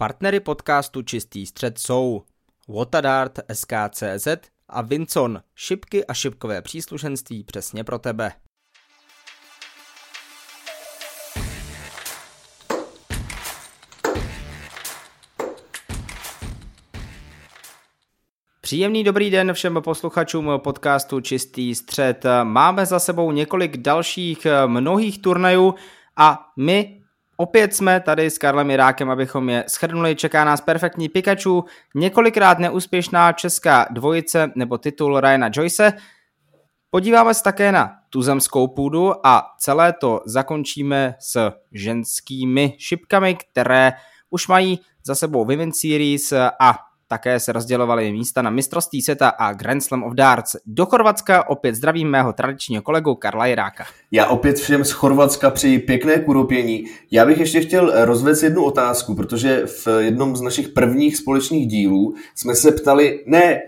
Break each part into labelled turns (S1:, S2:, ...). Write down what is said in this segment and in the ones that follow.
S1: Partnery podcastu Čistý střed jsou Watadart SKCZ a Vincon, šipky a šipkové příslušenství přesně pro tebe. Příjemný dobrý den všem posluchačům podcastu Čistý střed. Máme za sebou několik dalších mnohých turnajů a my Opět jsme tady s Karlem Irákem, abychom je schrnuli. Čeká nás perfektní Pikachu, několikrát neúspěšná česká dvojice nebo titul Ryana Joyce. Podíváme se také na tuzemskou půdu a celé to zakončíme s ženskými šipkami, které už mají za sebou Women's Series a také se rozdělovaly místa na mistrovství světa a Grand Slam of Darts. Do Chorvatska opět zdravím mého tradičního kolegu Karla Jiráka.
S2: Já opět všem z Chorvatska při pěkné kuropění. Já bych ještě chtěl rozvést jednu otázku, protože v jednom z našich prvních společných dílů jsme se ptali ne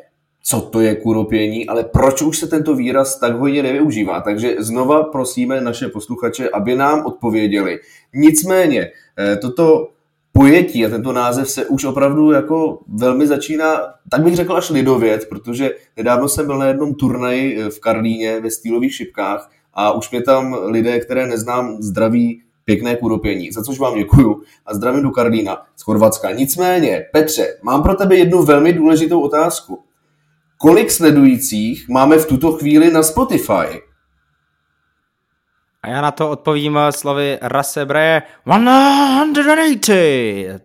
S2: co to je kuropění, ale proč už se tento výraz tak hodně nevyužívá. Takže znova prosíme naše posluchače, aby nám odpověděli. Nicméně, eh, toto pojetí a tento název se už opravdu jako velmi začíná, tak bych řekl až lidovět, protože nedávno jsem byl na jednom turnaji eh, v Karlíně ve stýlových šipkách a už mě tam lidé, které neznám, zdraví pěkné kuropění, za což vám děkuju a zdravím do Karlína z Chorvatska. Nicméně, Petře, mám pro tebe jednu velmi důležitou otázku. Kolik sledujících máme v tuto chvíli na Spotify?
S1: A já na to odpovím slovy Rase Breje 180.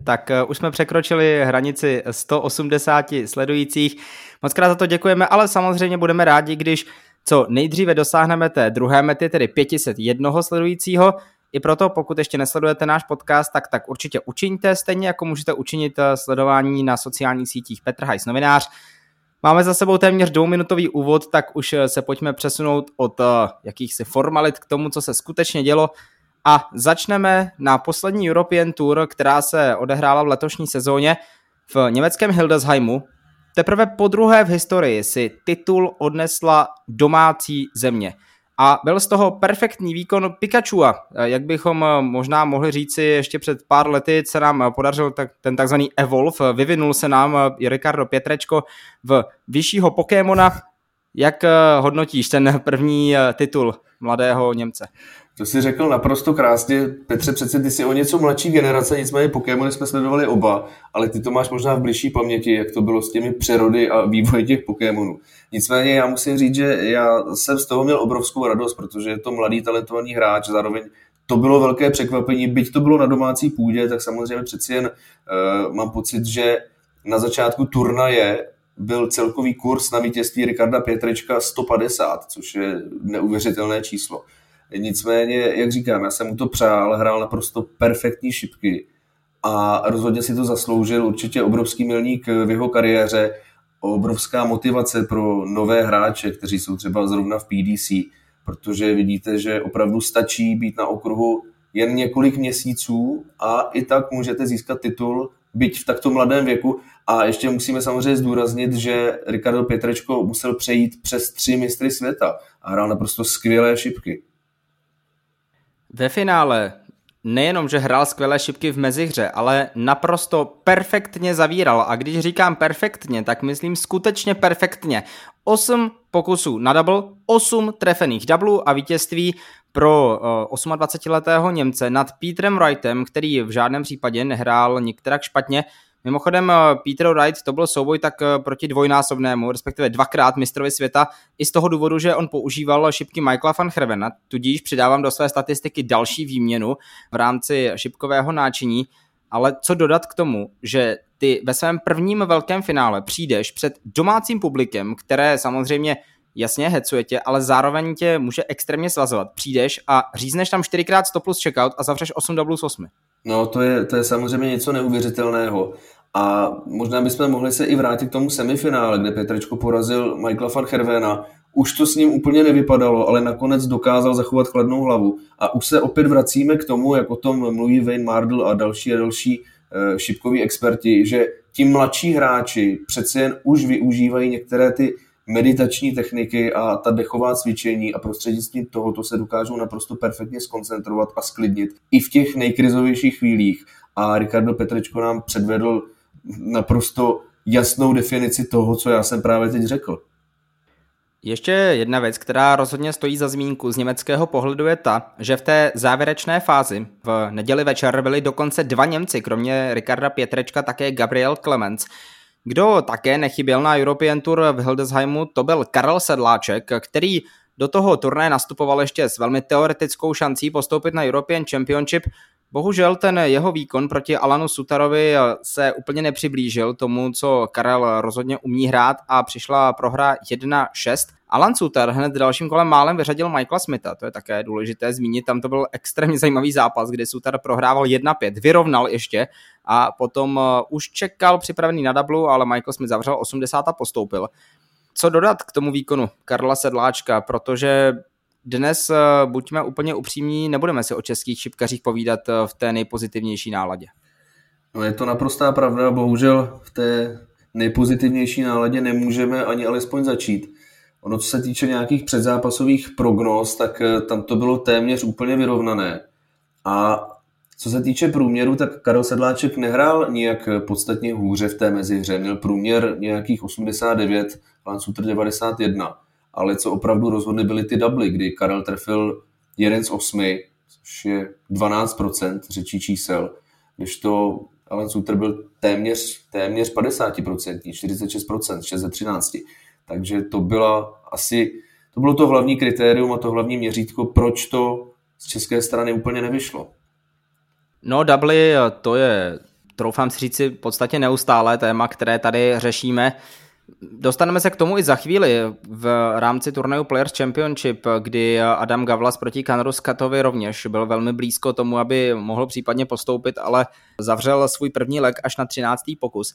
S1: Tak uh, už jsme překročili hranici 180 sledujících. Moc krát za to děkujeme, ale samozřejmě budeme rádi, když co nejdříve dosáhneme té druhé mety, tedy 501 sledujícího. I proto, pokud ještě nesledujete náš podcast, tak, tak určitě učiňte, stejně jako můžete učinit eh, sledování na sociálních sítích Petr Hajs novinář. Máme za sebou téměř dvouminutový úvod, tak už eh, se pojďme přesunout od uh, jakýchsi formalit k tomu, co se skutečně dělo. A začneme na poslední European Tour, která se odehrála v letošní sezóně v německém Hildesheimu. Teprve po druhé v historii si titul odnesla domácí země a byl z toho perfektní výkon Pikachu. Jak bychom eh, možná mohli říci ještě před pár lety, se nám eh, podařil ten takzvaný Evolve, vyvinul se nám eh, Ricardo Pětrečko v vyššího Pokémona. Jak hodnotíš ten první titul mladého Němce?
S2: To si řekl naprosto krásně. Petře, přece ty jsi o něco mladší generace, nicméně Pokémony jsme sledovali oba, ale ty to máš možná v blížší paměti, jak to bylo s těmi přerody a vývoji těch Pokémonů. Nicméně já musím říct, že já jsem z toho měl obrovskou radost, protože je to mladý talentovaný hráč, zároveň to bylo velké překvapení, byť to bylo na domácí půdě, tak samozřejmě přeci jen uh, mám pocit, že na začátku turnaje byl celkový kurz na vítězství Ricarda Pětrečka 150, což je neuvěřitelné číslo. Nicméně, jak říkám, já jsem mu to přál, hrál naprosto perfektní šipky a rozhodně si to zasloužil, určitě obrovský milník v jeho kariéře, obrovská motivace pro nové hráče, kteří jsou třeba zrovna v PDC, protože vidíte, že opravdu stačí být na okruhu jen několik měsíců a i tak můžete získat titul, byť v takto mladém věku. A ještě musíme samozřejmě zdůraznit, že Ricardo Pětrečko musel přejít přes tři mistry světa a hrál naprosto skvělé šipky.
S1: Ve finále nejenom, že hrál skvělé šipky v mezihře, ale naprosto perfektně zavíral. A když říkám perfektně, tak myslím skutečně perfektně. 8 pokusů na double, 8 trefených doublů a vítězství pro uh, eh, 28-letého Němce nad Petrem Wrightem, který v žádném případě nehrál nikterak špatně. Mimochodem, eh, Peter Wright to byl souboj tak eh, proti dvojnásobnému, respektive dvakrát mistrovi světa, i z toho důvodu, že on používal šipky Michaela van Hervena, tudíž přidávám do své statistiky další výměnu v rámci šipkového náčiní, ale co dodat k tomu, že ty ve svém prvním velkém finále přijdeš před domácím publikem, které samozřejmě jasně hecuje tě, ale zároveň tě může extrémně svazovat. Přijdeš a řízneš tam 4x 100 plus checkout a zavřeš 8 double 8.
S2: No, to je, to je samozřejmě něco neuvěřitelného. A možná bychom mohli se i vrátit k tomu semifinále, kde Petrečko porazil Michaela van Hervena. Už to s ním úplně nevypadalo, ale nakonec dokázal zachovat chladnou hlavu. A už se opět vracíme k tomu, jak o tom mluví Wayne Mardell a další a další uh, šipkoví experti, že ti mladší hráči přece jen už využívají některé ty meditační techniky a ta dechová cvičení a prostřednictvím tohoto se dokážou naprosto perfektně skoncentrovat a sklidnit i v těch nejkrizovějších chvílích. a Ricardo Petrečko nám předvedl naprosto jasnou definici toho, co já jsem právě teď řekl.
S1: Ještě jedna věc, která rozhodně stojí za zmínku z německého pohledu je ta, že v té závěrečné fázi v neděli večer byli dokonce dva Němci, kromě Ricarda Pětrečka také Gabriel Clemens. Kdo také nechyběl na European Tour v Hildesheimu, to byl Karel Sedláček, který do toho turné nastupoval ještě s velmi teoretickou šancí postoupit na European Championship, Bohužel ten jeho výkon proti Alanu Sutarovi se úplně nepřiblížil tomu, co Karel rozhodně umí hrát a přišla prohra 1-6. Alan Suter hned dalším kolem málem vyřadil Michaela Smitha, to je také důležité zmínit, tam to byl extrémně zajímavý zápas, kdy Suter prohrával 1-5, vyrovnal ještě a potom uh, už čekal připravený na dublu, ale Michael Smith zavřel 80 a postoupil. Co dodat k tomu výkonu Karla Sedláčka, protože dnes, eh, buďme úplně upřímní, nebudeme si o českých šipkařích povídat eh, v té nejpozitivnější náladě.
S2: No je to naprostá pravda, bohužel v té nejpozitivnější náladě nemůžeme ani alespoň začít. Ono, co se týče nějakých předzápasových prognóz, tak eh, tam to bylo téměř úplně vyrovnané. A co se týče průměru, tak Karel Sedláček nehrál nijak podstatně hůře v té mezihře. Měl průměr nějakých 89, Lansutr 91 ale co opravdu rozhodly byly ty dubly, kdy Karel trefil jeden z osmi, což je 12% řečí čísel, když to Alan Suter byl téměř, téměř 50%, 46%, 6 ze 13. Takže to byla asi, to bylo to hlavní kritérium a to hlavní měřítko, proč to z české strany úplně nevyšlo.
S1: No, dubly, to je, troufám si říci, v podstatě neustálé téma, které tady řešíme. Dostaneme se k tomu i za chvíli v rámci turnaju Players Championship, kdy Adam Gavlas proti Kanaru Skatovi rovněž byl velmi blízko tomu, aby mohl případně postoupit, ale zavřel svůj první leg až na 13. pokus.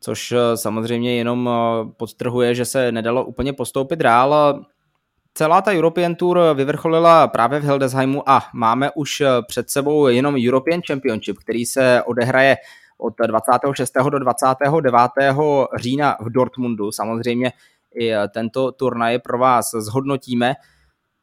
S1: Což samozřejmě jenom podtrhuje, že se nedalo úplně postoupit dál. Celá ta European Tour vyvrcholila právě v Hildesheimu a máme už před sebou jenom European Championship, který se odehraje od 26. do 29. října v Dortmundu. Samozřejmě i tento turnaj pro vás zhodnotíme.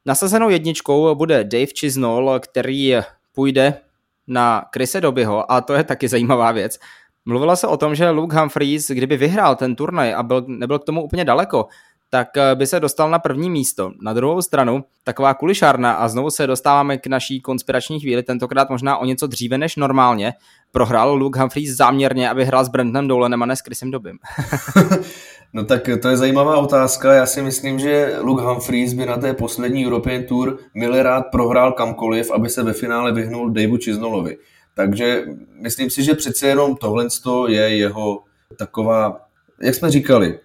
S1: Nasazenou jedničkou bude Dave Chisnall, který půjde na Krise Dobyho a to je taky zajímavá věc. Mluvilo se o tom, že Luke Humphreys, kdyby vyhrál ten turnaj a byl, nebyl k tomu úplně daleko, tak eh, by se dostal na první místo. Na druhou stranu, taková kulišárna a znovu se dostáváme k naší konspirační chvíli, tentokrát možná o něco dříve než normálně, prohrál Luke Humphreys záměrně, aby hrál s Brendanem Dolenem a ne s Chrisem Dobym.
S2: no tak to je zajímavá otázka. Já si myslím, že Luke Humphreys by na té poslední European Tour rád prohrál kamkoliv, aby se ve finále vyhnul Daveu Chisnallovi. Takže myslím si, že přece jenom tohle je jeho taková, jak jsme říkali,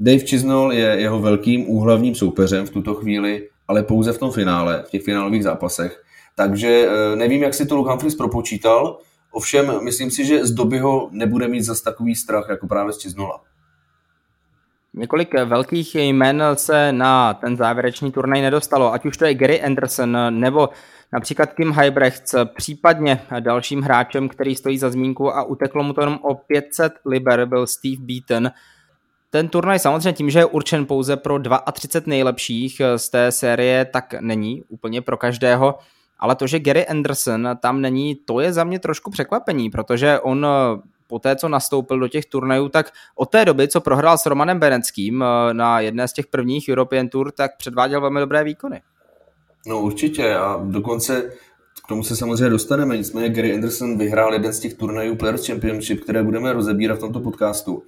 S2: Dave Chisnall je jeho velkým úhlavním soupeřem v tuto chvíli, ale pouze v tom finále, v těch finálových zápasech. Takže eh, nevím, jak si to Luke Humphries propočítal, ovšem myslím si, že z doby ho nebude mít zas takový strach, jako právě z Chisnalla.
S1: Několik velkých jmen se na ten závěrečný turnaj nedostalo, ať už to je Gary Anderson nebo například Kim Heibrechts, případně dalším hráčem, který stojí za zmínku a uteklo mu to jenom o 500 liber, byl Steve Beaton, ten turnaj samozřejmě tím, že je určen pouze pro 32 nejlepších eh, z té série, tak není úplně pro každého, ale to, že Gary Anderson tam není, to je za mě trošku překvapení, protože on eh, po té, co nastoupil do těch turnajů, tak od té doby, co prohrál s Romanem Bereckým eh, na jedné z těch prvních European Tour, tak předváděl velmi dobré výkony.
S2: No určitě. A dokonce k tomu se samozřejmě dostaneme, nicméně Gary Anderson vyhrál jeden z těch turnajů Players Championship, které budeme rozebírat v tomto podcastu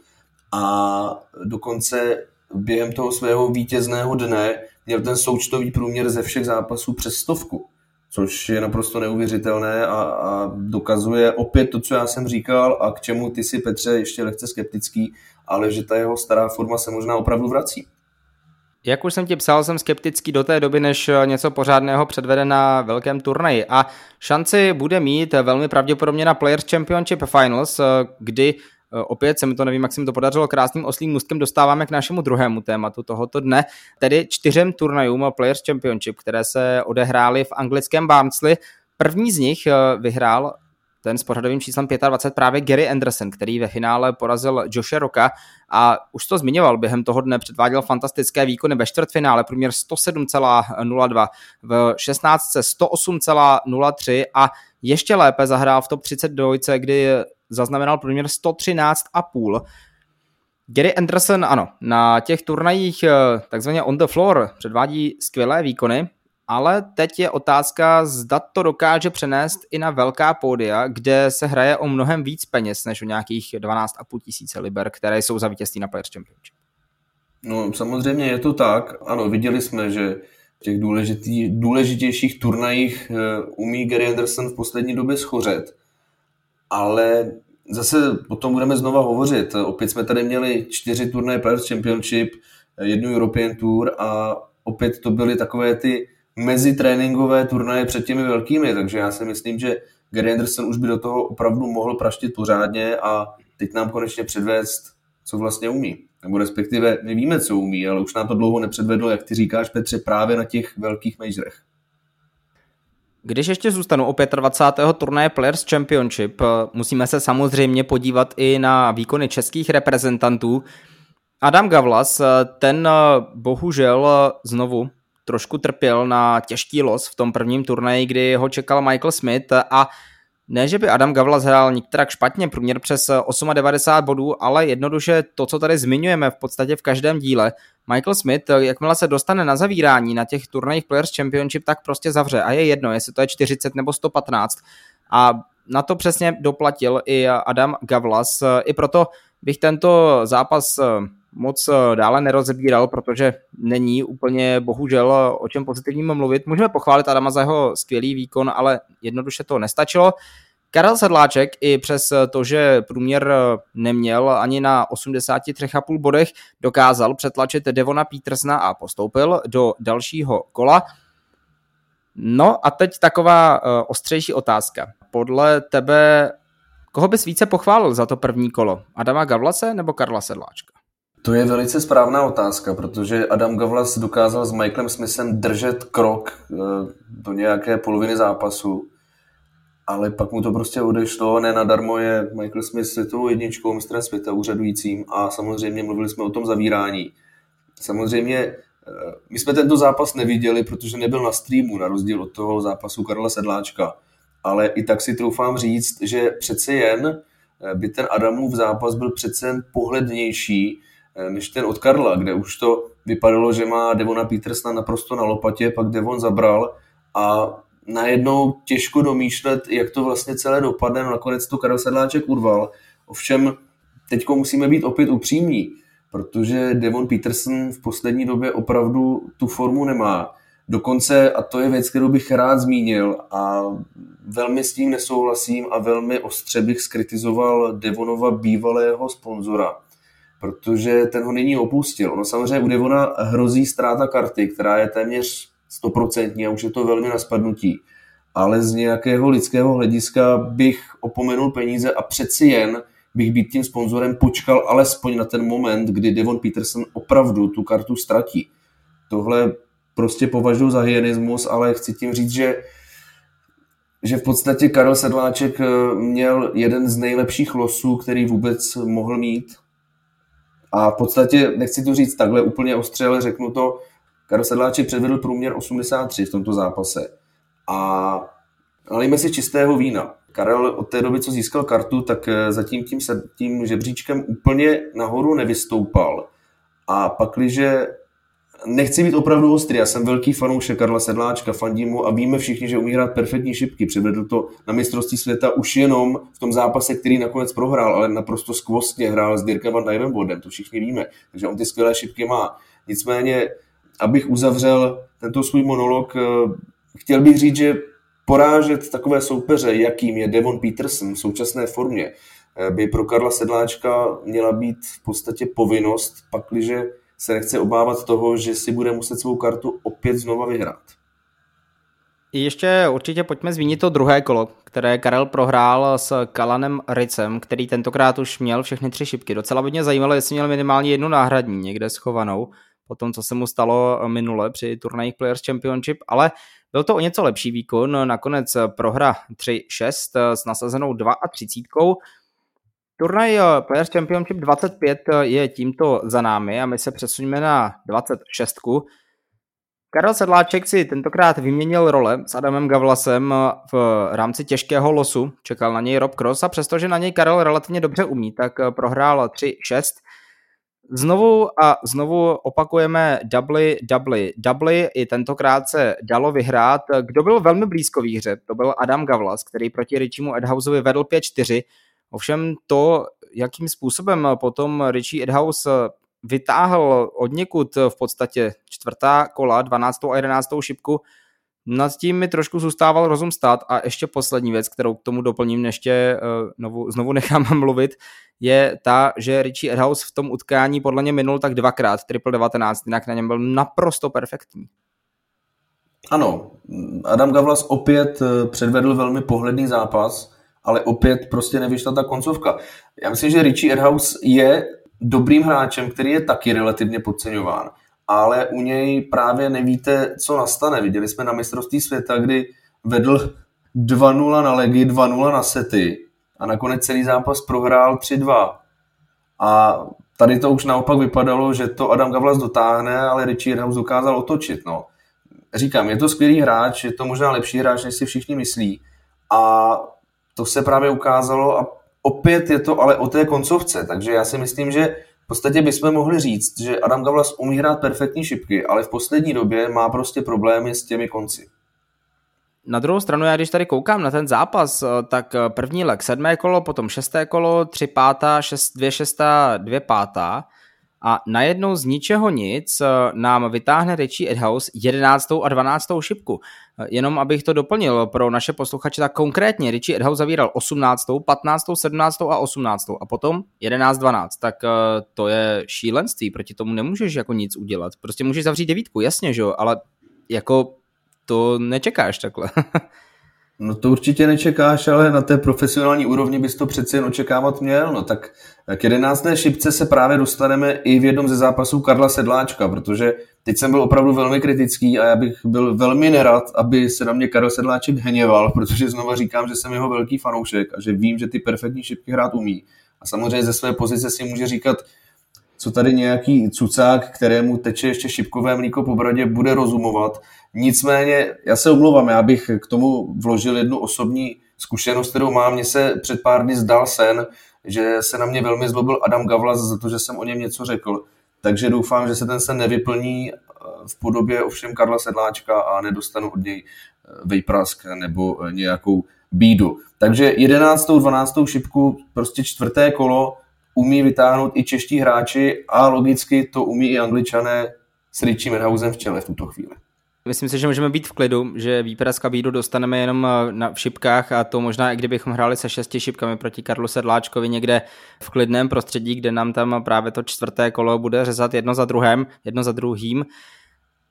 S2: a dokonce během toho svého vítězného dne měl ten součtový průměr ze všech zápasů přes stovku, což je naprosto neuvěřitelné a, a dokazuje opět to, co já jsem říkal a k čemu ty si, Petře, ještě lehce skeptický, ale že ta jeho stará forma se možná opravdu vrací.
S1: Jak už jsem ti psal, jsem skeptický do té doby, než něco pořádného předvede na velkém turnaji. A šanci bude mít velmi pravděpodobně na Players Championship Finals, kdy Eh, opět se mi to nevím, jak se mi to podařilo krásným oslým můstkem dostáváme k našemu druhému tématu tohoto dne, tedy čtyřem turnajům Players Championship, které se odehrály v anglickém Barnsley. První z nich eh, vyhrál ten s pořadovým číslem 25 právě Gary Anderson, který ve finále porazil Joshe Roka a už to zmiňoval, během toho dne předváděl fantastické výkony ve čtvrtfinále, průměr 107,02, v 16 108,03 a ještě lépe zahrál v top 32, kdy zaznamenal průměr 113,5. Gary Anderson, ano, na těch turnajích eh, takzvaně on the floor předvádí skvělé výkony, ale teď je otázka, zda to dokáže přenést i na velká pódia, kde se hraje o mnohem víc peněz než o nějakých 12,5 tisíce liber, které jsou za vítězství na Players Championship.
S2: No samozřejmě je to tak. Ano, viděli jsme, že v těch důležitý, důležitějších turnajích eh, umí Gary Anderson v poslední době schořet. Ale zase o tom budeme znova hovořit. Opět jsme tady měli čtyři turnaje Players Championship, jednu European Tour a opět to byly takové ty mezitréninkové turnaje před těmi velkými, takže já si myslím, že Gary Anderson už by do toho opravdu mohl praštit pořádně a teď nám konečně předvést, co vlastně umí. Nebo respektive my víme, co umí, ale už nám to dlouho nepředvedlo, jak ty říkáš, Petře, právě na těch velkých majorech.
S1: Když ještě zůstanu o 25. turnaje Players Championship, musíme se samozřejmě podívat i na výkony českých reprezentantů. Adam Gavlas, ten bohužel znovu trošku trpěl na těžký los v tom prvním turnaji, kdy ho čekal Michael Smith a ne, že by Adam Gavlas hrál některak špatně, průměr přes 98 bodů, ale jednoduše to, co tady zmiňujeme v podstatě v každém díle, Michael Smith, jakmile se dostane na zavírání na těch turnajích Players Championship, tak prostě zavře a je jedno, jestli to je 40 nebo 115. A na to přesně doplatil i Adam Gavlas. I proto bych tento zápas moc eh, dále nerozebíral, protože není úplně bohužel eh, o čem pozitivním mluvit. Můžeme pochválit Adama za jeho skvělý výkon, ale jednoduše to nestačilo. Karel Sedláček i přes to, že průměr eh, neměl ani na 83,5 bodech, dokázal přetlačit Devona Petersna a postoupil do dalšího kola. No a teď taková ostřejší otázka. Podle tebe, koho bys více pochválil za to první kolo? Adama Gavlase nebo Karla Sedláčka?
S2: To je velice správná otázka, protože Adam Gavlas dokázal s Michaelem Smithem držet krok eh, do nějaké poloviny zápasu, ale pak mu to prostě odešlo, ne nadarmo je Michael Smith světovou jedničkou, mistrem světa, úřadujícím a samozřejmě mluvili jsme o tom zavírání. Samozřejmě eh, my jsme tento zápas neviděli, protože nebyl na streamu, na rozdíl od toho zápasu Karla Sedláčka. Ale i tak si troufám říct, že přece jen eh, by ten Adamův zápas byl přece jen pohlednější, než ten od Karla, kde už to vypadalo, že má Devona Petersna naprosto na lopatě, pak Devon zabral a najednou těžko domýšlet, jak to vlastně celé dopadne, no nakonec to Karel Sedláček urval. Ovšem, teď musíme být opět upřímní, protože Devon Peterson v poslední době opravdu tu formu nemá. Dokonce, a to je věc, kterou bych rád zmínil a velmi s tím nesouhlasím a velmi ostře bych skritizoval Devonova bývalého sponzora, protože ten ho nyní opustil. Ono samozřejmě u Devona hrozí ztráta karty, která je téměř stoprocentní a už je to velmi na spadnutí. Ale z nějakého lidského hlediska bych opomenul peníze a přeci jen bych být tím sponzorem počkal alespoň na ten moment, kdy Devon Peterson opravdu tu kartu ztratí. Tohle prostě považuji za hyenismus, ale chci tím říct, že že v podstatě Karel Sedláček eh, měl jeden z nejlepších losů, který vůbec mohl mít a v podstatě, nechci to říct takhle úplně ostře, ale řeknu to, Karel Sedláček předvedl průměr 83 v tomto zápase. A nalijme si čistého vína. Karel od té doby, co získal kartu, tak eh, zatím tím, tím žebříčkem úplně nahoru nevystoupal. A pakliže nechci být opravdu ostrý, já jsem velký fanoušek Karla Sedláčka, fandím mu a víme všichni, že umí hrát perfektní šipky. Přivedl to na mistrovství světa už jenom v tom zápase, který nakonec prohrál, ale naprosto skvostně hrál s Dirkem Van Dijvenbodem, to všichni víme. Takže on ty skvělé šipky má. Nicméně, abych uzavřel tento svůj monolog, eh, chtěl bych říct, že porážet takové soupeře, jakým je Devon Peterson v současné formě, eh, by pro Karla Sedláčka měla být v podstatě povinnost, pakliže se nechce obávat toho, že si bude muset svou kartu opět znova vyhrát.
S1: Ještě určitě pojďme zmínit to druhé kolo, které Karel prohrál s Kalanem Ricem, který tentokrát už měl všechny tři šipky. Docela by mě zajímalo, jestli měl minimálně jednu náhradní někde schovanou, po tom, co se mu stalo minule při turnajích Players Championship, ale byl to o něco lepší výkon, nakonec prohra 3-6 s nasazenou 32. Turnaj Players Championship 25 je tímto za námi a my se přesuneme na 26. Karel Sedláček si tentokrát vyměnil role s Adamem Gavlasem v rámci těžkého losu. Čekal na něj Rob Cross a přestože na něj Karel relativně dobře umí, tak prohrál 3-6. Znovu a znovu opakujeme dubly, dubly, dubly. I tentokrát se dalo vyhrát. Kdo byl velmi blízko výhře, to byl Adam Gavlas, který proti Richiemu Edhouseovi vedl 5-4. Ovšem to, jakým způsobem potom Richie Edhouse vytáhl od někud v podstatě čtvrtá kola, 12. a 11. šipku, nad tím mi trošku zůstával rozum stát a ještě poslední věc, kterou k tomu doplním, ještě uh, znovu, znovu nechám mluvit, je ta, že Richie Edhouse v tom utkání podle mě minul tak dvakrát, triple 19, jinak na něm byl naprosto perfektní.
S2: Ano, Adam Gavlas opět eh, předvedl velmi pohledný zápas, ale opět prostě nevyšla ta koncovka. Já myslím, že Richie Edhouse je dobrým hráčem, který je taky relativně podceňován, ale u něj právě nevíte, co nastane. Viděli jsme na mistrovství světa, kdy vedl 2-0 na legy, 2-0 na sety a nakonec celý zápas prohrál 3-2. A tady to už naopak vypadalo, že to Adam Gavlas dotáhne, ale Richie Edhouse dokázal otočit. No. Říkám, je to skvělý hráč, je to možná lepší hráč, než si všichni myslí. A to se právě ukázalo a opět je to ale o té koncovce, takže já si myslím, že v podstatě bychom mohli říct, že Adam Gavlas umí hrát perfektní šipky, ale v poslední době má prostě problémy s těmi konci.
S1: Na druhou stranu, já když tady koukám na ten zápas, eh, tak eh, první lek sedmé kolo, potom šesté kolo, tři pátá, šest, dvě šestá, dvě pátá a najednou z ničeho nic eh, nám vytáhne Richie Edhouse 11. a 12. šipku. Eh, jenom abych to doplnil pro naše posluchače, tak konkrétně Richie Edhouse zavíral 18., 15., 17. a 18. a potom 11, 12. Tak eh, to je šílenství, proti tomu nemůžeš jako nic udělat. Prostě můžeš zavřít devítku, jasně, že jo, ale jako to nečekáš takhle.
S2: No to určitě nečekáš, ale na té profesionální úrovni bys to přeci jen očekávat měl. No tak k jedenácté šipce se právě dostaneme i v jednom ze zápasů Karla Sedláčka, protože teď jsem byl opravdu velmi kritický a já bych byl velmi nerad, aby se na mě Karel Sedláček hněval, protože znova říkám, že jsem jeho velký fanoušek a že vím, že ty perfektní šipky hrát umí. A samozřejmě ze své pozice si může říkat, co tady nějaký cucák, kterému teče ještě šipkové mlíko po bradě, bude rozumovat. Nicméně, já se omlouvám, já bych k tomu vložil jednu osobní zkušenost, kterou mám. Mně se před pár dny zdal sen, že se na mě velmi zlobil Adam Gavlas za to, že jsem o něm něco řekl. Takže doufám, že se ten sen nevyplní eh, v podobě ovšem Karla Sedláčka a nedostanu od něj eh, vejprask nebo eh, nějakou bídu. Takže 11. 12. šipku, prostě čtvrté kolo, umí vytáhnout i čeští hráči a logicky to umí i angličané s Richie Menhausem v čele v tuto chvíli.
S1: Myslím si, že můžeme být v klidu, že výprask a bídu dostaneme jenom eh, na, v šipkách a to možná i kdybychom hráli se šesti šipkami proti Karlu Sedláčkovi někde v klidném prostředí, kde nám tam právě to čtvrté kolo bude řezat jedno za druhém, jedno za druhým.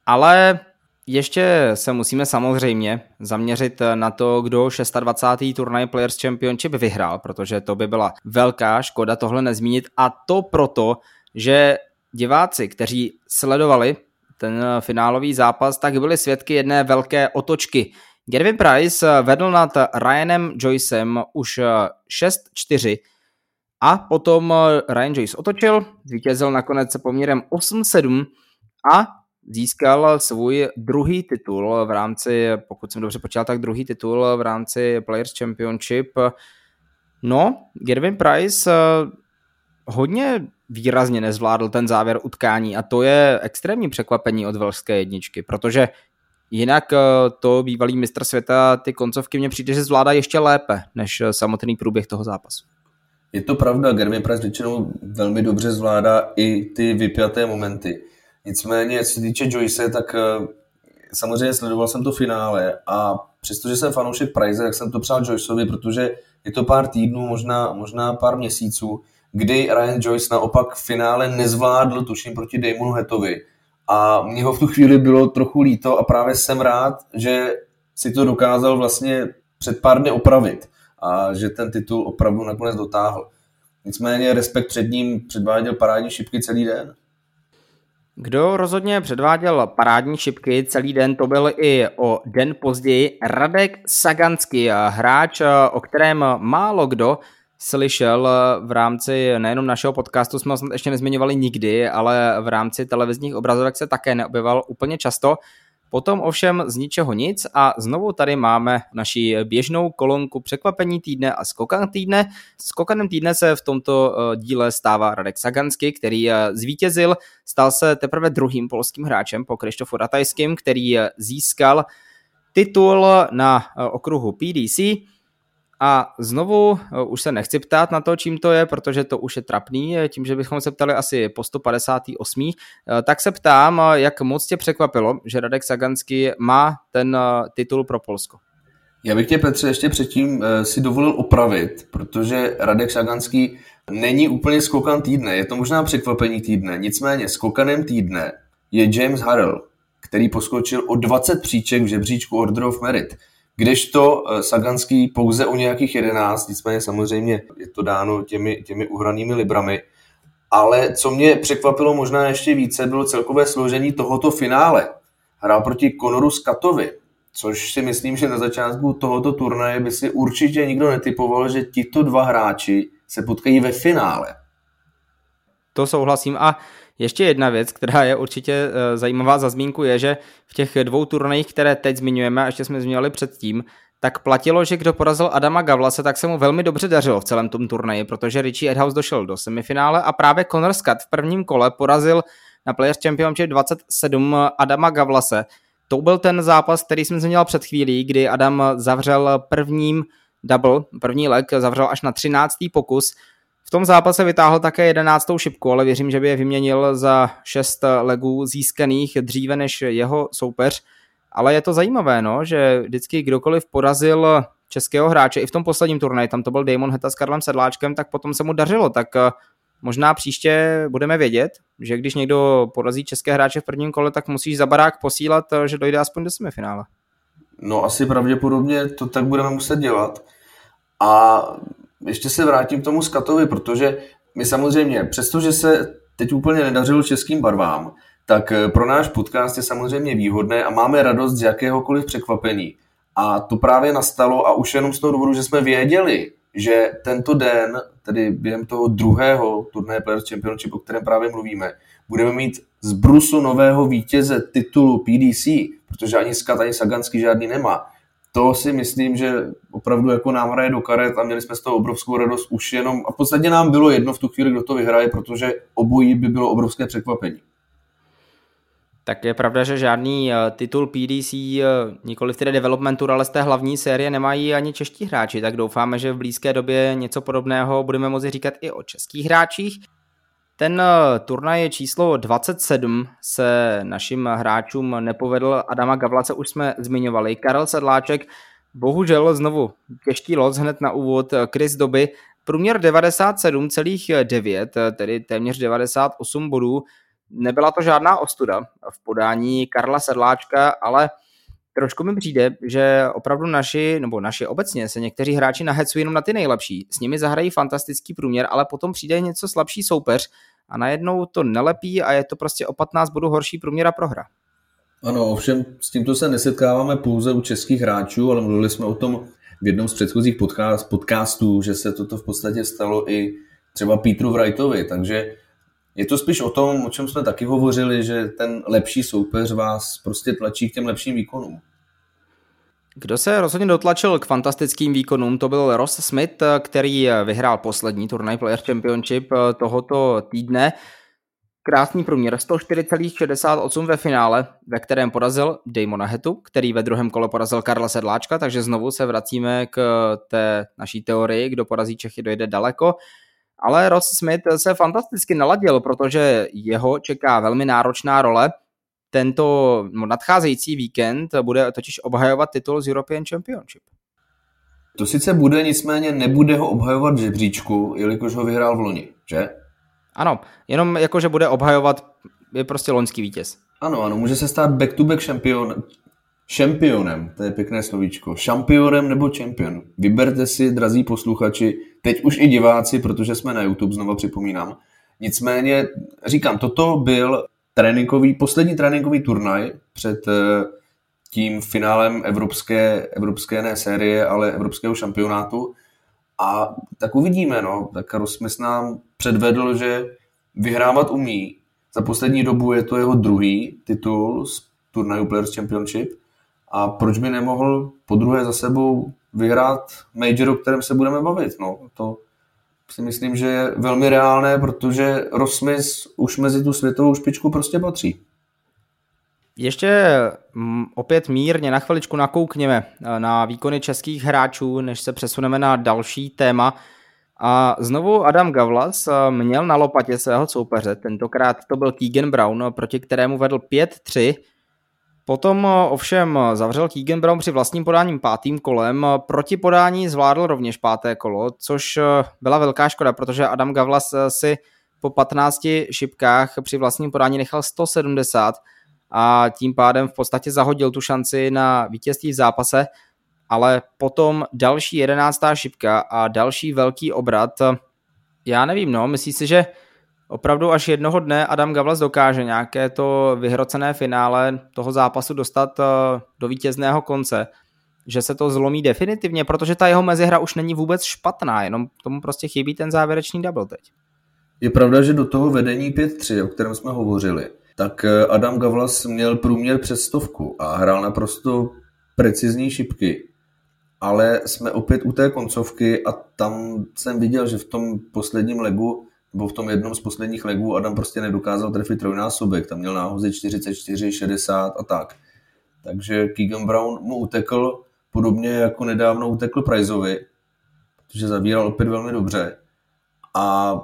S1: Ale ještě se musíme samozřejmě zaměřit na to, kdo 26. turnaj Players Championship vyhrál, protože to by byla velká škoda tohle nezmínit a to proto, že diváci, kteří sledovali ten finálový zápas, tak byli svědky jedné velké otočky. Gervin Price vedl nad Ryanem Joycem už 6-4 a potom Ryan Joyce otočil, zvítězil nakonec poměrem 8-7 a získal svůj druhý titul v rámci, pokud jsem dobře počítal, tak druhý titul v rámci Players Championship. No, Gervin Price eh, hodně výrazně nezvládl ten závěr utkání a to je extrémní překvapení od velské jedničky, protože jinak eh, to bývalý mistr světa ty koncovky mě přijde, že zvládá ještě lépe než samotný průběh toho zápasu.
S2: Je to pravda, Gervin Price většinou velmi dobře zvládá i ty vypjaté momenty. Nicméně, co se týče Joyce, tak eh, samozřejmě sledoval jsem to finále a přestože jsem fanoušek Price, tak jsem to přál Joyceovi, protože je to pár týdnů, možná, možná pár měsíců, kdy Ryan Joyce naopak v finále nezvládl, tuším, proti Damonu Hetovi. A mě ho v tu chvíli bylo trochu líto a právě jsem rád, že si to dokázal vlastně před pár dny opravit a že ten titul opravdu nakonec dotáhl. Nicméně respekt před ním předváděl parádní šipky celý den.
S1: Kdo rozhodně předváděl parádní šipky celý den, to byl i o den později Radek Saganský, hráč, o kterém málo kdo slyšel v rámci nejenom našeho podcastu, jsme ho snad ještě nezmiňovali nikdy, ale v rámci televizních obrazovek se také neobjeval úplně často. Potom ovšem z ničeho nic a znovu tady máme naši běžnou kolonku překvapení týdne a skokan týdne. Skokanem týdne se v tomto eh, díle stává Radek Sagansky, který eh, zvítězil, stal se teprve druhým polským hráčem po Krištofu Ratajským, který eh, získal titul na okruhu PDC a znovu eh, už se nechci ptát na to, čím to je, protože to už je trapný, eh, tím, že bychom se ptali asi po 158. Eh, tak se ptám, jak moc tě překvapilo, že Radek Sagansky má ten titul pro Polsko.
S2: Já bych tě, Petře, ještě předtím si dovolil opravit, protože Radek Saganský není úplně skokan týdne, je to možná překvapení týdne, nicméně skokanem týdne je James Harrell, který poskočil o 20 příček v žebříčku Order of Merit. Kdežto eh, Saganský pouze o nějakých 11, nicméně samozřejmě je to dáno těmi, těmi uhranými librami. Ale co mě překvapilo možná ještě více, bylo celkové složení tohoto finále. Hrál proti Conoru Skatovi, což si myslím, že na začátku tohoto turnaje by si určitě nikdo netypoval, že tito dva hráči se potkají ve finále.
S1: To souhlasím a ještě jedna věc, která je určitě eh, zajímavá za zmínku, je, že v těch dvou turnajích, které teď zmiňujeme a ještě jsme zmiňovali předtím, tak platilo, že kdo porazil Adama Gavlase, tak se mu velmi dobře dařilo v celém tom turnaji, protože Richie Edhouse došel do semifinále a právě Conor Scott v prvním kole porazil na Players Championship 27 Adama Gavlase. To byl ten zápas, který jsem zmínil před chvílí, kdy Adam zavřel prvním double, první leg, zavřel až na 13. pokus v tom zápase vytáhl také jedenáctou šipku, ale věřím, že by je vyměnil za šest legů získaných dříve než jeho soupeř. Ale je to zajímavé, no, že vždycky kdokoliv porazil českého hráče i v tom posledním turnaji, tam to byl Damon Heta s Karlem Sedláčkem, tak potom se mu dařilo, tak eh, možná příště budeme vědět, že když někdo porazí české hráče v prvním kole, tak musíš za barák posílat, eh, že dojde aspoň do semifinále.
S2: No asi pravděpodobně to tak budeme muset dělat. A ještě se vrátím k tomu Skatovi, protože my samozřejmě, přestože se teď úplně nedařilo českým barvám, tak eh, pro náš podcast je samozřejmě výhodné a máme radost z jakéhokoliv překvapení. A to právě nastalo a už jenom z toho důvodu, že jsme věděli, že tento den, tedy během toho druhého turnaje Players Championship, o kterém právě mluvíme, budeme mít z brusu nového vítěze titulu PDC, protože ani Skat, ani Saganský žádný nemá to si myslím, že opravdu jako nám hraje do karet a měli jsme z toho obrovskou radost už jenom, a v podstatě nám bylo jedno v tu chvíli, kdo to vyhraje, protože obojí by bylo obrovské překvapení.
S1: Tak je pravda, že žádný eh, titul PDC, eh, nikoli v té developmentu, ale z té hlavní série nemají ani čeští hráči, tak doufáme, že v blízké době něco podobného budeme moci říkat i o českých hráčích. Ten eh, turnaj číslo 27 se našim hráčům nepovedl. Adama Gavlace už jsme zmiňovali. Karel Sedláček, bohužel znovu těžký los hned na úvod. Chris Doby, průměr 97,9, tedy téměř 98 bodů. Nebyla to žádná ostuda v podání Karla Sedláčka, ale trošku mi přijde, že opravdu naši, nebo naši obecně se někteří hráči nahecují jenom na ty nejlepší. S nimi zahrají fantastický průměr, ale potom přijde něco slabší soupeř a najednou to nelepí a je to prostě o 15 bodů horší průměr a prohra.
S2: Ano, ovšem s tímto se nesetkáváme pouze u českých hráčů, ale mluvili jsme o tom v jednom z předchozích podcastů, že se toto v podstatě stalo i třeba Petru Wrightovi, takže je to spíš o tom, o čem jsme taky hovořili, že ten lepší soupeř vás prostě tlačí k těm lepším výkonům.
S1: Kdo se rozhodně dotlačil k fantastickým výkonům, to byl Ross Smith, který vyhrál poslední turnaj Player Championship tohoto týdne. Krásný průměr 104,68 ve finále, ve kterém porazil Damona Hetu, který ve druhém kole porazil Karla Sedláčka, takže znovu se vracíme k té naší teorii, kdo porazí Čechy, dojde daleko. Ale Ross Smith se fantasticky naladil, protože jeho čeká velmi náročná role. Tento nadcházející víkend bude totiž obhajovat titul z European Championship.
S2: To sice bude, nicméně nebude ho obhajovat v žebříčku, jelikož ho vyhrál v loni, že?
S1: Ano, jenom jakože bude obhajovat, je prostě loňský vítěz.
S2: Ano, ano, může se stát back-to-back šampion, šampionem, to je pěkné slovíčko, šampionem nebo čempion. Vyberte si, drazí posluchači, teď už i diváci, protože jsme na YouTube, znova připomínám. Nicméně, říkám, toto byl tréninkový, poslední tréninkový turnaj před eh, tím finálem evropské, evropské ne série, ale evropského šampionátu. A tak uvidíme, no. Tak Rosmis nám předvedl, že vyhrávat umí. Za poslední dobu je to jeho druhý titul z turnaju Players Championship. A proč by nemohl po druhé za sebou vyhrát major, o kterém se budeme bavit? No, to si myslím, že je velmi reálné, protože Rosmis už mezi tu světovou špičku prostě patří.
S1: Ještě mm, opět mírně na chviličku nakoukněme eh, na výkony českých hráčů, než se přesuneme na další téma. A znovu Adam Gavlas eh, měl na lopatě svého soupeře, tentokrát to byl Keegan Brown, proti kterému vedl 5-3. Potom eh, ovšem zavřel Keegan Brown při vlastním podáním pátým kolem, proti podání zvládl rovněž páté kolo, což byla velká škoda, protože Adam Gavlas si po 15 šipkách při vlastním podání nechal 170 a tím pádem v podstatě zahodil tu šanci na vítězství v zápase, ale potom další jedenáctá šipka a další velký obrat. Já nevím, no, myslí si, že opravdu až jednoho dne Adam Gavlas dokáže nějaké to vyhrocené finále toho zápasu dostat eh, do vítězného konce, že se to zlomí definitivně, protože ta jeho mezihra už není vůbec špatná, jenom tomu prostě chybí ten závěrečný double teď.
S2: Je pravda, že do toho vedení 5-3, o kterém jsme hovořili, tak eh, Adam Gavlas měl průměr přes stovku a hrál naprosto precizní šipky. Ale jsme opět u té koncovky a tam jsem viděl, že v tom posledním legu, nebo v tom jednom z posledních legů Adam prostě nedokázal trefit trojnásobek. Tam měl náhozy 44, 60 a tak. Takže Keegan Brown mu utekl podobně jako nedávno utekl Priceovi, protože zavíral opět velmi dobře. A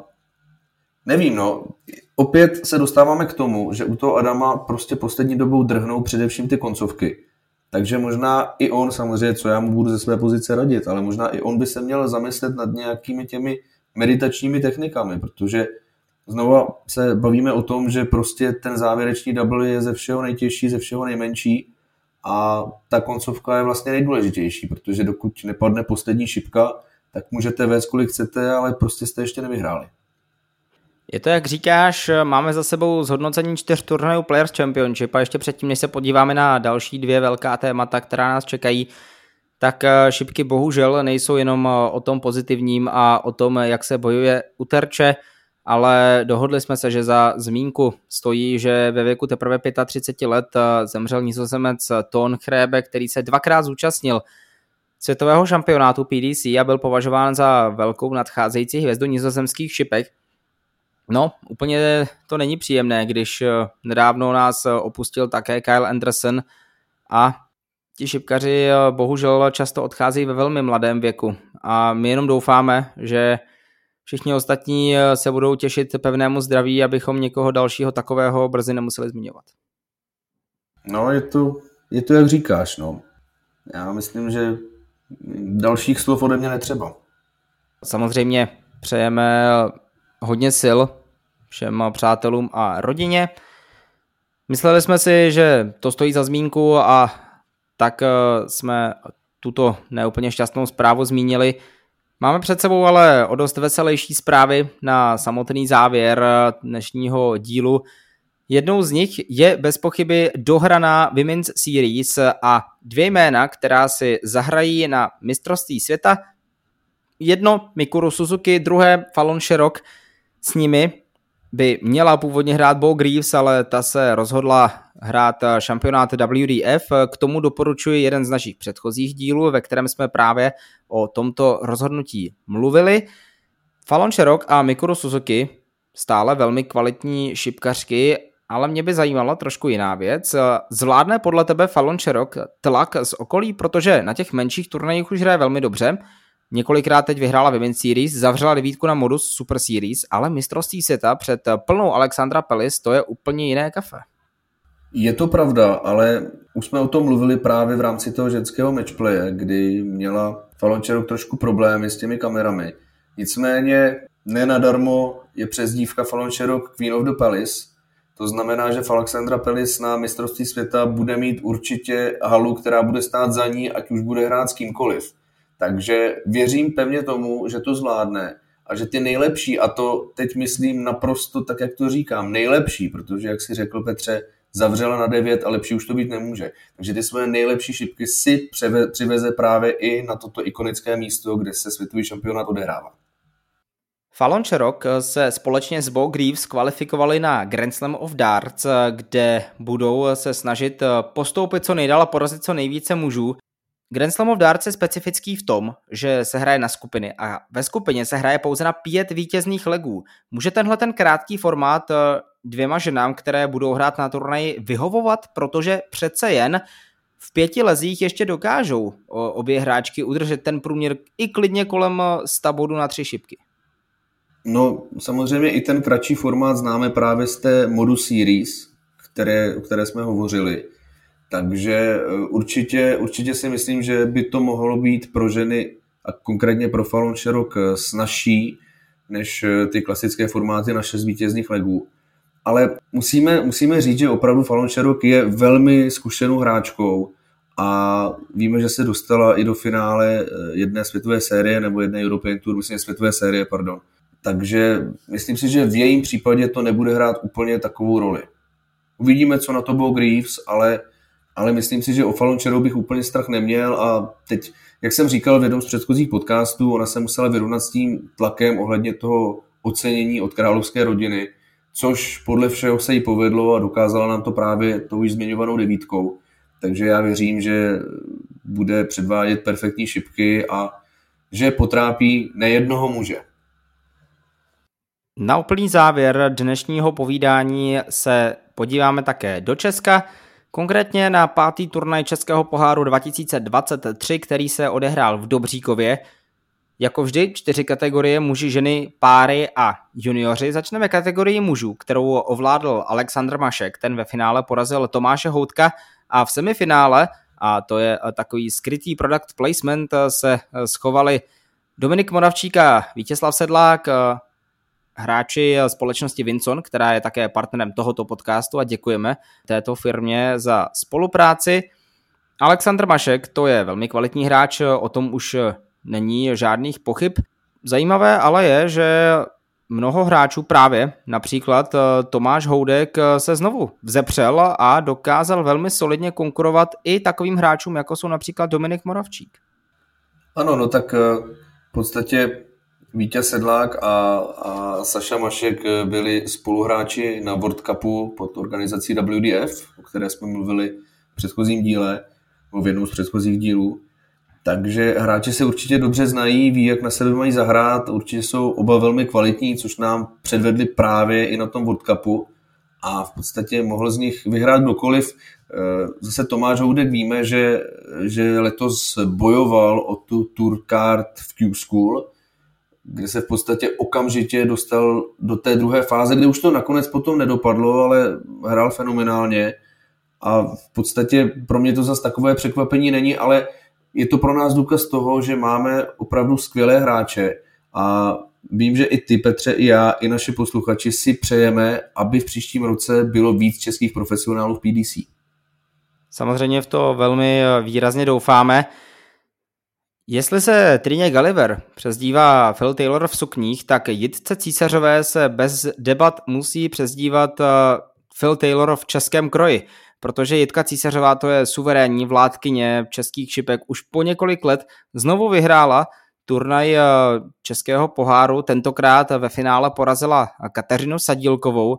S2: nevím, no, opět se dostáváme k tomu, že u toho Adama prostě poslední dobou drhnou především ty koncovky. Takže možná i on, samozřejmě, co já mu budu ze své pozice radit, ale možná i on by se měl zamyslet nad nějakými těmi meditačními technikami, protože znova se bavíme o tom, že prostě ten závěrečný double je ze všeho nejtěžší, ze všeho nejmenší a ta koncovka je vlastně nejdůležitější, protože dokud nepadne poslední šipka, tak můžete vést kolik chcete, ale prostě jste ještě nevyhráli.
S1: Je to, jak říkáš, máme za sebou zhodnocení čtyř turnajů Players Championship a ještě předtím, než se podíváme na další dvě velká témata, která nás čekají, tak eh, šipky bohužel nejsou jenom eh, o tom pozitivním a o tom, jak se bojuje u terče, ale dohodli jsme se, že za zmínku stojí, že ve věku teprve 35 let eh, zemřel nizozemec Ton Chrebe, který se dvakrát zúčastnil světového šampionátu PDC a byl považován za velkou nadcházející hvězdu nizozemských šipek. No, úplně to není příjemné, když eh, nedávno nás eh, opustil také Kyle Anderson a ti šipkaři eh, bohužel často odcházejí ve velmi mladém věku a my jenom doufáme, že všichni ostatní se budou těšit pevnému zdraví, abychom někoho dalšího takového brzy nemuseli zmiňovat.
S2: No, je to, je to jak říkáš, no. Já myslím, že dalších slov ode mě netřeba.
S1: Samozřejmě přejeme hodně sil všem přátelům a rodině. Mysleli jsme si, že to stojí za zmínku a tak eh, jsme tuto neúplně šťastnou zprávu zmínili. Máme před sebou ale o dost veselější zprávy na samotný závěr dnešního dílu. Jednou z nich je bez pochyby dohraná Women's Series a dvě jména, která si zahrají na mistrovství světa. Jedno Mikuru Suzuki, druhé Fallon Sherrock. S nimi by měla původně hrát Bo Greaves, ale ta se rozhodla hrát šampionát WDF. K tomu doporučuji jeden z našich předchozích dílů, ve kterém jsme právě o tomto rozhodnutí mluvili. Fallon Sherrock a Mikuru Suzuki, stále velmi kvalitní šipkařky, ale mě by zajímala trošku jiná věc. Zvládne podle tebe Fallon Sherrock tlak z okolí, protože na těch menších turnajích už hraje velmi dobře, Několikrát teď vyhrála Women's Series, zavřela devítku na modus Super Series, ale mistrovství světa před plnou Alexandra Pelis to je úplně jiné kafe.
S2: Je to pravda, ale už jsme o tom mluvili právě v rámci toho ženského matchplaye, kdy měla Falončeruk trošku problémy s těmi kamerami. Nicméně nenadarmo je přezdívka Falončeruk Queen of the Palace. To znamená, že Alexandra Pelis na mistrovství světa bude mít určitě halu, která bude stát za ní, ať už bude hrát s kýmkoliv. Takže věřím pevně tomu, že to zvládne a že ty nejlepší, a to teď myslím naprosto tak, jak to říkám, nejlepší, protože, jak si řekl Petře, zavřela na 9 a lepší už to být nemůže. Takže ty svoje nejlepší šipky si přiveze právě i na toto ikonické místo, kde se světový šampionát odehrává.
S1: Fallon Sherrock se společně s Bo Greaves kvalifikovali na Grand Slam of Darts, kde budou se snažit postoupit co nejdál a porazit co nejvíce mužů. Grand Slam of Darts je specifický v tom, že se hraje na skupiny a ve skupině se hraje pouze na pět vítězných legů. Může tenhle ten krátký formát dvěma ženám, které budou hrát na turnaji, vyhovovat, protože přece jen v pěti lezích ještě dokážou obě hráčky udržet ten průměr i klidně kolem 100 bodů na tři šipky.
S2: No, samozřejmě i ten kratší formát známe právě z té modu Series, které, o které jsme hovořili. Takže e, určitě, určitě si myslím, že by to mohlo být pro ženy a konkrétně pro Fallon Sherrock e, snažší než e, ty klasické formáty na šest vítězných legů. Ale musíme, musíme říct, že opravdu Fallon Sherrock je velmi zkušenou hráčkou a víme, že se dostala i do finále jedné světové série nebo jedné European Tour, myslím světové série, pardon. Takže myslím si, že v jejím případě to nebude hrát úplně takovou roli. Uvidíme, co na to bylo Greaves, ale, ale myslím si, že o Fallon Cherou bych úplně strach neměl a teď, jak jsem říkal v jednom z předchozích podcastů, ona se musela vyrovnat s tím tlakem ohledně toho ocenění od královské rodiny, což podle všeho se jí povedlo a dokázala nám to právě tou už zmiňovanou devítkou. Takže já věřím, že bude předvádět perfektní šipky a že potrápí nejednoho muže.
S1: Na úplný závěr dnešního povídání se podíváme také do Česka, konkrétně na pátý turnaj Českého poháru 2023, který se odehrál v Dobříkově. Jako vždy čtyři kategorie muži, ženy, páry a junioři. Začneme kategorii mužů, kterou ovládl Aleksandr Mašek. Ten ve finále porazil Tomáše Houtka a v semifinále, a to je takový skrytý product placement, se schovali Dominik Moravčík a Vítězslav Sedlák, hráči společnosti Vincon, která je také partnerem tohoto podcastu a děkujeme této firmě za spolupráci. Aleksandr Mašek, to je velmi kvalitní hráč, o tom už není žádných pochyb. Zajímavé ale je, že mnoho hráčů právě, například Tomáš Houdek se znovu vzepřel a dokázal velmi solidně konkurovat i takovým hráčům, jako jsou například Dominik Moravčík.
S2: Ano, no tak v podstatě Vítěz Sedlák a, a Saša Mašek byli spoluhráči na World Cupu pod organizací WDF, o které jsme mluvili v předchozím díle, v jednom z předchozích dílů. Takže hráči se určitě dobře znají, ví, jak na sebe mají zahrát, určitě jsou oba velmi kvalitní, což nám předvedli právě i na tom World Cupu a v podstatě mohl z nich vyhrát kdokoliv. Eh, zase Tomáš Houdek víme, že, že letos bojoval o tu Tour Card v Q-School, kde se v podstatě okamžitě dostal do té druhé fáze, kde už to nakonec potom nedopadlo, ale hrál fenomenálně a v podstatě pro mě to zase takové překvapení není, ale je to pro nás důkaz toho, že máme opravdu skvělé hráče a vím, že i ty, Petře, i já, i naši posluchači si přejeme, aby v příštím roce bylo víc českých profesionálů v PDC.
S1: Samozřejmě v to velmi výrazně doufáme. Jestli se Trině Gulliver přezdívá Phil Taylor v sukních, tak Jitce císařové se bez debat musí přezdívat eh, Phil Taylor v českém kroji, protože Jitka císařová to je suverénní vládkyně českých šipek už po několik let znovu vyhrála turnaj eh, českého poháru, tentokrát ve finále porazila Kateřinu Sadílkovou.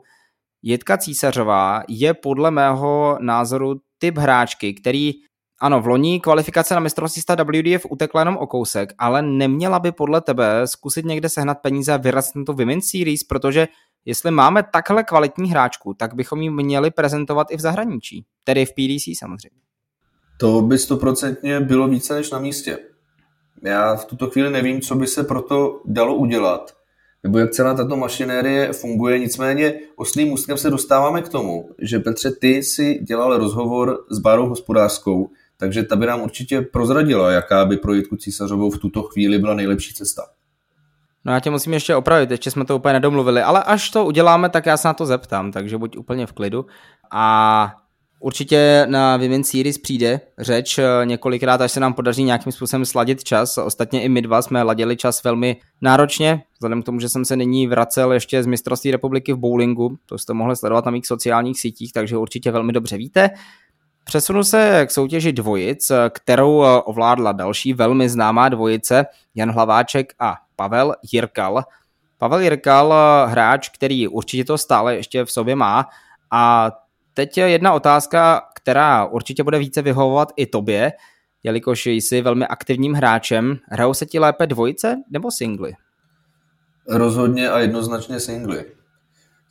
S1: Jitka císařová je podle mého názoru typ hráčky, který ano, v loni kvalifikace na mistrovství sta WDF utekla jenom o kousek, ale neměla by podle tebe zkusit někde sehnat peníze a vyrazit na to Women's Series, protože jestli máme takhle kvalitní hráčku, tak bychom ji měli prezentovat i v zahraničí, tedy v PDC samozřejmě.
S2: To by stoprocentně bylo více než na místě. Já v tuto chvíli nevím, co by se proto dalo udělat, nebo jak celá tato mašinérie funguje. Nicméně oslým ústkem se dostáváme k tomu, že Petře, ty si dělal rozhovor s Bárou hospodářskou, takže ta by nám určitě prozradila, jaká by pro Jitku Císařovou v tuto chvíli byla nejlepší cesta.
S1: No já tě musím ještě opravit, ještě jsme to úplně nedomluvili, ale až to uděláme, tak já se na to zeptám, takže buď úplně v klidu. A Určitě na Women's Series přijde řeč eh, několikrát, až se nám podaří nějakým způsobem sladit čas. Ostatně i my dva jsme ladili čas velmi náročně, vzhledem k tomu, že jsem se nyní vracel ještě z mistrovství republiky v bowlingu, to jste mohli sledovat na mých sociálních sítích, takže určitě velmi dobře víte. Přesunu se k soutěži dvojic, kterou eh, ovládla další velmi známá dvojice, Jan Hlaváček a Pavel Jirkal. Pavel Jirkal, eh, hráč, který určitě to stále ještě v sobě má a teď jedna otázka, která určitě bude více vyhovovat i tobě, jelikož jsi velmi aktivním hráčem. Hrajou se ti lépe dvojice nebo singly?
S2: Rozhodně a jednoznačně singly.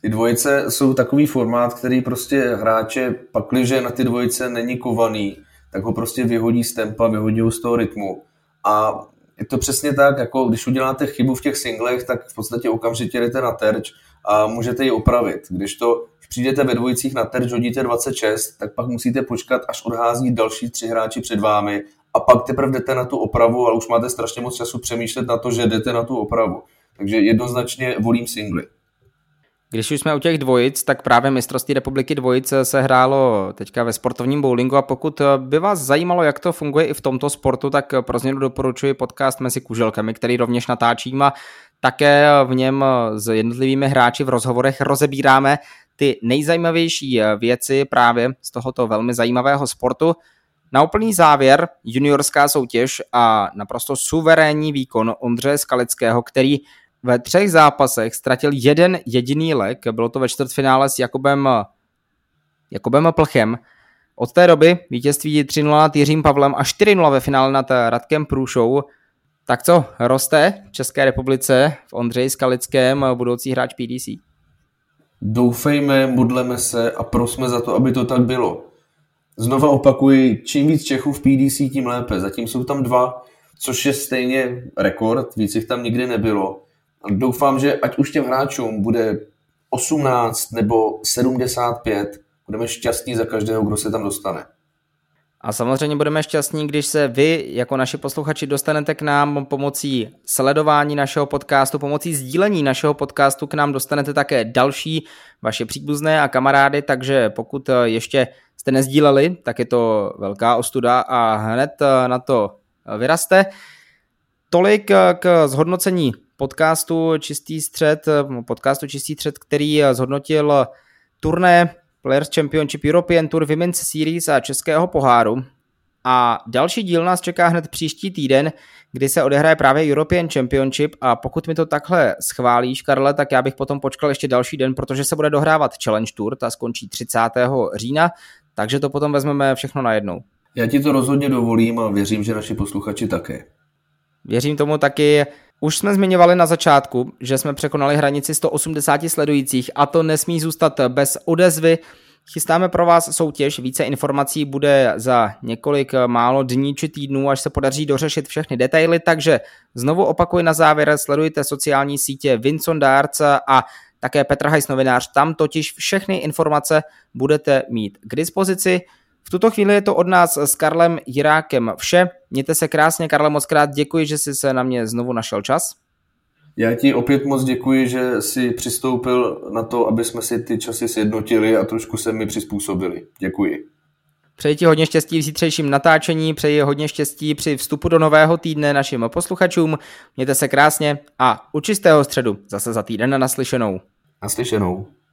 S2: Ty dvojice jsou takový formát, který prostě hráče, pakliže na ty dvojice není kovaný, tak ho prostě vyhodí z tempa, vyhodí ho z toho rytmu. A je to přesně tak, jako když uděláte chybu v těch singlech, tak v podstatě okamžitě jdete na terč a můžete ji opravit. Když to když přijdete ve dvojicích na terč, hodíte 26, tak pak musíte počkat, až odhází další tři hráči před vámi a pak teprve jdete na tu opravu, ale už máte strašně moc času přemýšlet na to, že jdete na tu opravu. Takže jednoznačně volím singly.
S1: Když už jsme u těch dvojic, tak právě mistrovství republiky dvojic se hrálo teďka ve sportovním bowlingu a pokud by vás zajímalo, jak to funguje i v tomto sportu, tak pro změnu doporučuji podcast mezi kuželkami, který rovněž natáčím a také v něm s jednotlivými hráči v rozhovorech rozebíráme ty nejzajímavější věci právě z tohoto velmi zajímavého sportu. Na úplný závěr juniorská soutěž a naprosto suverénní výkon Ondřeje Skalického, který ve třech zápasech ztratil jeden jediný lek, bylo to ve čtvrtfinále s Jakobem, Jakobem Plchem. Od té doby vítězství 3-0 nad Jiřím Pavlem a 4-0 ve finále nad Radkem Průšou. Tak co, roste v České republice v Ondřeji Skalickém budoucí hráč PDC?
S2: Doufejme, modleme se a prosme za to, aby to tak bylo. Znova opakuji, čím víc Čechů v PDC, tím lépe. Zatím jsou tam dva, což je stejně rekord, víc jich tam nikdy nebylo. Doufám, že ať už těm hráčům bude 18 nebo 75, budeme šťastní za každého, kdo se tam dostane.
S1: A samozřejmě budeme šťastní, když se vy, jako naši posluchači, dostanete k nám pomocí sledování našeho podcastu, pomocí sdílení našeho podcastu k nám dostanete také další vaše příbuzné a kamarády, takže pokud ještě jste nezdíleli, tak je to velká ostuda a hned na to vyraste. Tolik k zhodnocení podcastu Čistý střed, podcastu Čistý střed, který zhodnotil turné Players Championship European Tour Women's Series a Českého poháru. A další díl nás čeká hned příští týden, kdy se odehraje právě European Championship a pokud mi to takhle schválíš, Karle, tak já bych potom počkal ještě další den, protože se bude dohrávat Challenge Tour, ta skončí 30. října, takže to potom vezmeme všechno najednou.
S2: Já ti to rozhodně dovolím a věřím, že naši posluchači také.
S1: Věřím tomu taky. Už jsme zmiňovali na začátku, že jsme překonali hranici 180 sledujících a to nesmí zůstat bez odezvy. Chystáme pro vás soutěž, více informací bude za několik málo dní či týdnů, až se podaří dořešit všechny detaily, takže znovu opakuji na závěr, sledujte sociální sítě Vincent Darts a také Petr Hajs novinář, tam totiž všechny informace budete mít k dispozici. V tuto chvíli je to od nás s Karlem Jirákem vše. Mějte se krásně, Karle, moc krát děkuji, že jsi se na mě znovu našel čas.
S2: Já ti opět moc děkuji, že jsi přistoupil na to, aby jsme si ty časy sjednotili a trošku se mi přizpůsobili. Děkuji.
S1: Přeji ti hodně štěstí v zítřejším natáčení, přeji hodně štěstí při vstupu do nového týdne našim posluchačům. Mějte se krásně a u čistého středu zase za týden na naslyšenou.
S2: Naslyšenou.